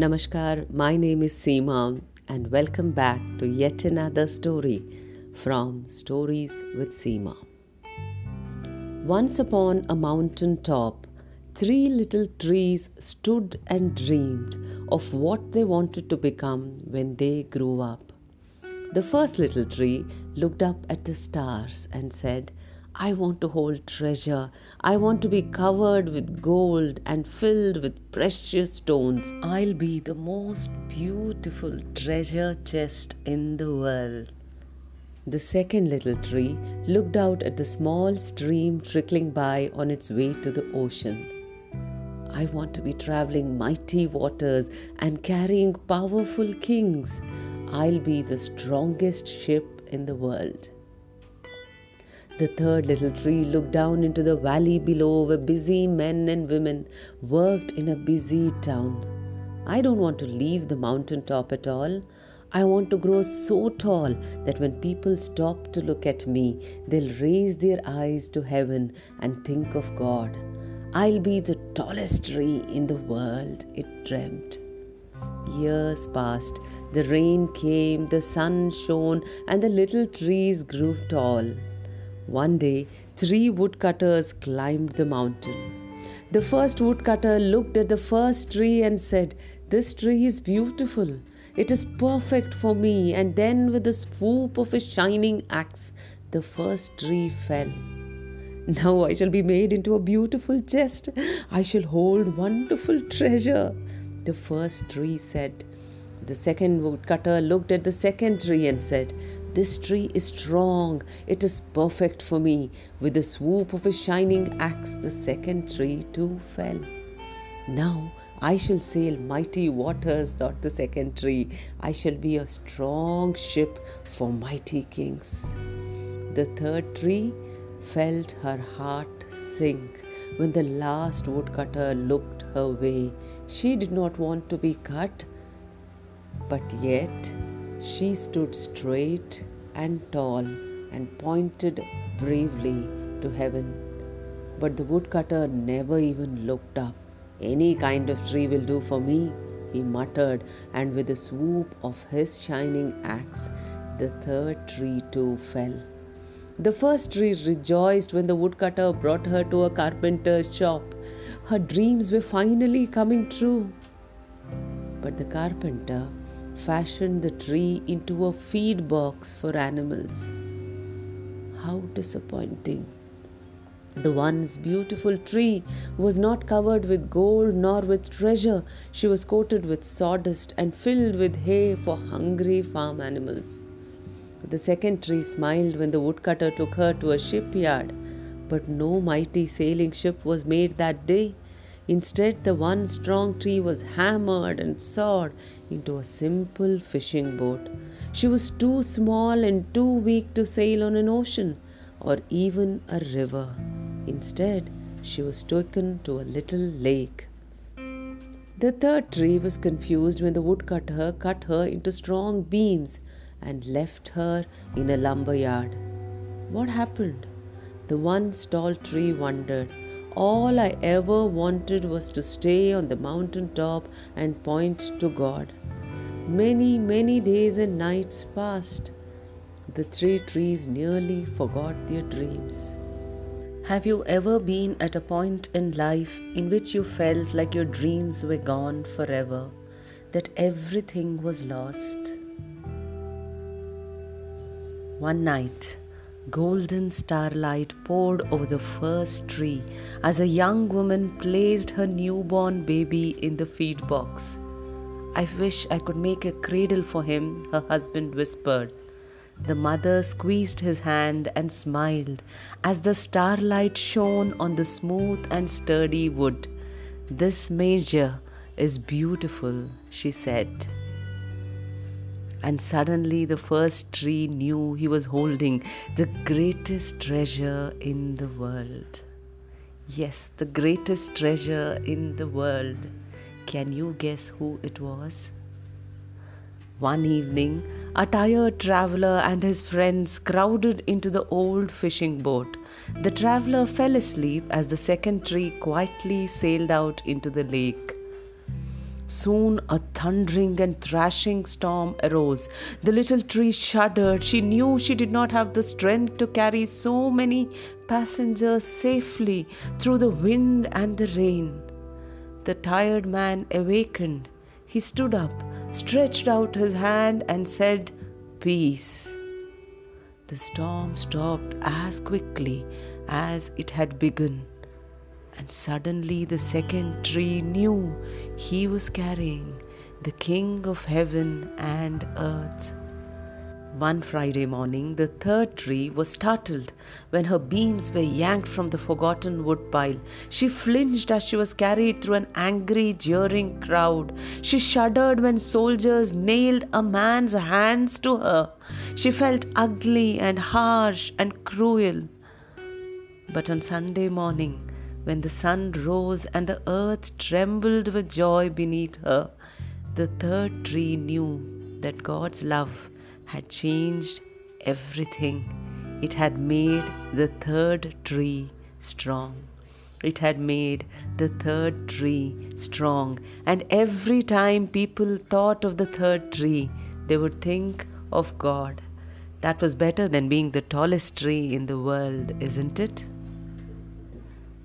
Namaskar, my name is Seema, and welcome back to yet another story from Stories with Seema. Once upon a mountain top, three little trees stood and dreamed of what they wanted to become when they grew up. The first little tree looked up at the stars and said, I want to hold treasure. I want to be covered with gold and filled with precious stones. I'll be the most beautiful treasure chest in the world. The second little tree looked out at the small stream trickling by on its way to the ocean. I want to be traveling mighty waters and carrying powerful kings. I'll be the strongest ship in the world. The third little tree looked down into the valley below where busy men and women worked in a busy town. I don't want to leave the mountain top at all. I want to grow so tall that when people stop to look at me, they'll raise their eyes to heaven and think of God. I'll be the tallest tree in the world, it dreamt. Years passed, the rain came, the sun shone, and the little trees grew tall. One day, three woodcutters climbed the mountain. The first woodcutter looked at the first tree and said, This tree is beautiful. It is perfect for me. And then, with the swoop of a shining axe, the first tree fell. Now I shall be made into a beautiful chest. I shall hold wonderful treasure. The first tree said. The second woodcutter looked at the second tree and said, this tree is strong, it is perfect for me. With the swoop of a shining axe, the second tree too fell. Now I shall sail mighty waters, thought the second tree. I shall be a strong ship for mighty kings. The third tree felt her heart sink when the last woodcutter looked her way. She did not want to be cut, but yet she stood straight and tall and pointed bravely to heaven. But the woodcutter never even looked up. Any kind of tree will do for me, he muttered, and with a swoop of his shining axe, the third tree too fell. The first tree rejoiced when the woodcutter brought her to a carpenter's shop. Her dreams were finally coming true. But the carpenter fashioned the tree into a feed box for animals. How disappointing! The once beautiful tree was not covered with gold nor with treasure. She was coated with sawdust and filled with hay for hungry farm animals. The second tree smiled when the woodcutter took her to a shipyard, but no mighty sailing ship was made that day. Instead, the one strong tree was hammered and sawed into a simple fishing boat. She was too small and too weak to sail on an ocean or even a river. Instead, she was taken to a little lake. The third tree was confused when the woodcutter cut her into strong beams and left her in a lumber yard. What happened? The one tall tree wondered all I ever wanted was to stay on the mountain top and point to God. Many, many days and nights passed. The three trees nearly forgot their dreams. Have you ever been at a point in life in which you felt like your dreams were gone forever, that everything was lost? One night, Golden starlight poured over the first tree as a young woman placed her newborn baby in the feed box. I wish I could make a cradle for him, her husband whispered. The mother squeezed his hand and smiled as the starlight shone on the smooth and sturdy wood. This manger is beautiful, she said. And suddenly the first tree knew he was holding the greatest treasure in the world. Yes, the greatest treasure in the world. Can you guess who it was? One evening, a tired traveler and his friends crowded into the old fishing boat. The traveler fell asleep as the second tree quietly sailed out into the lake. Soon a thundering and thrashing storm arose. The little tree shuddered. She knew she did not have the strength to carry so many passengers safely through the wind and the rain. The tired man awakened. He stood up, stretched out his hand, and said, Peace. The storm stopped as quickly as it had begun. And suddenly the second tree knew he was carrying the King of heaven and earth. One Friday morning, the third tree was startled when her beams were yanked from the forgotten woodpile. She flinched as she was carried through an angry, jeering crowd. She shuddered when soldiers nailed a man's hands to her. She felt ugly and harsh and cruel. But on Sunday morning, when the sun rose and the earth trembled with joy beneath her, the third tree knew that God's love had changed everything. It had made the third tree strong. It had made the third tree strong. And every time people thought of the third tree, they would think of God. That was better than being the tallest tree in the world, isn't it?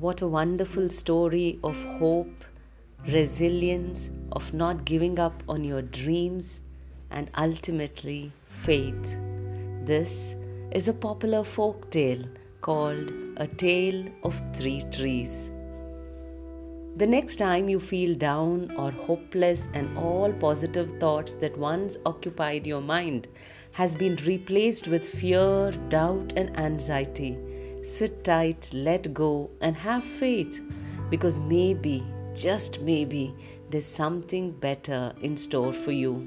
What a wonderful story of hope, resilience, of not giving up on your dreams, and ultimately faith. This is a popular folk tale called A Tale of Three Trees. The next time you feel down or hopeless and all positive thoughts that once occupied your mind has been replaced with fear, doubt and anxiety, Sit tight, let go, and have faith because maybe, just maybe, there's something better in store for you.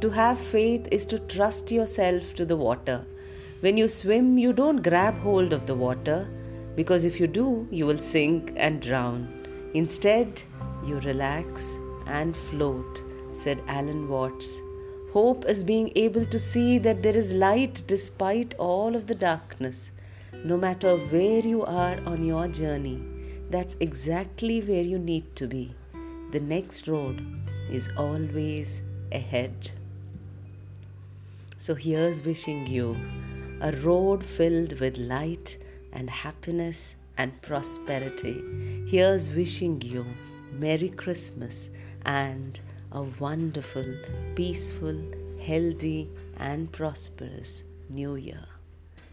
To have faith is to trust yourself to the water. When you swim, you don't grab hold of the water because if you do, you will sink and drown. Instead, you relax and float, said Alan Watts. Hope is being able to see that there is light despite all of the darkness. No matter where you are on your journey, that's exactly where you need to be. The next road is always ahead. So here's wishing you a road filled with light and happiness and prosperity. Here's wishing you Merry Christmas and a wonderful, peaceful, healthy, and prosperous New Year.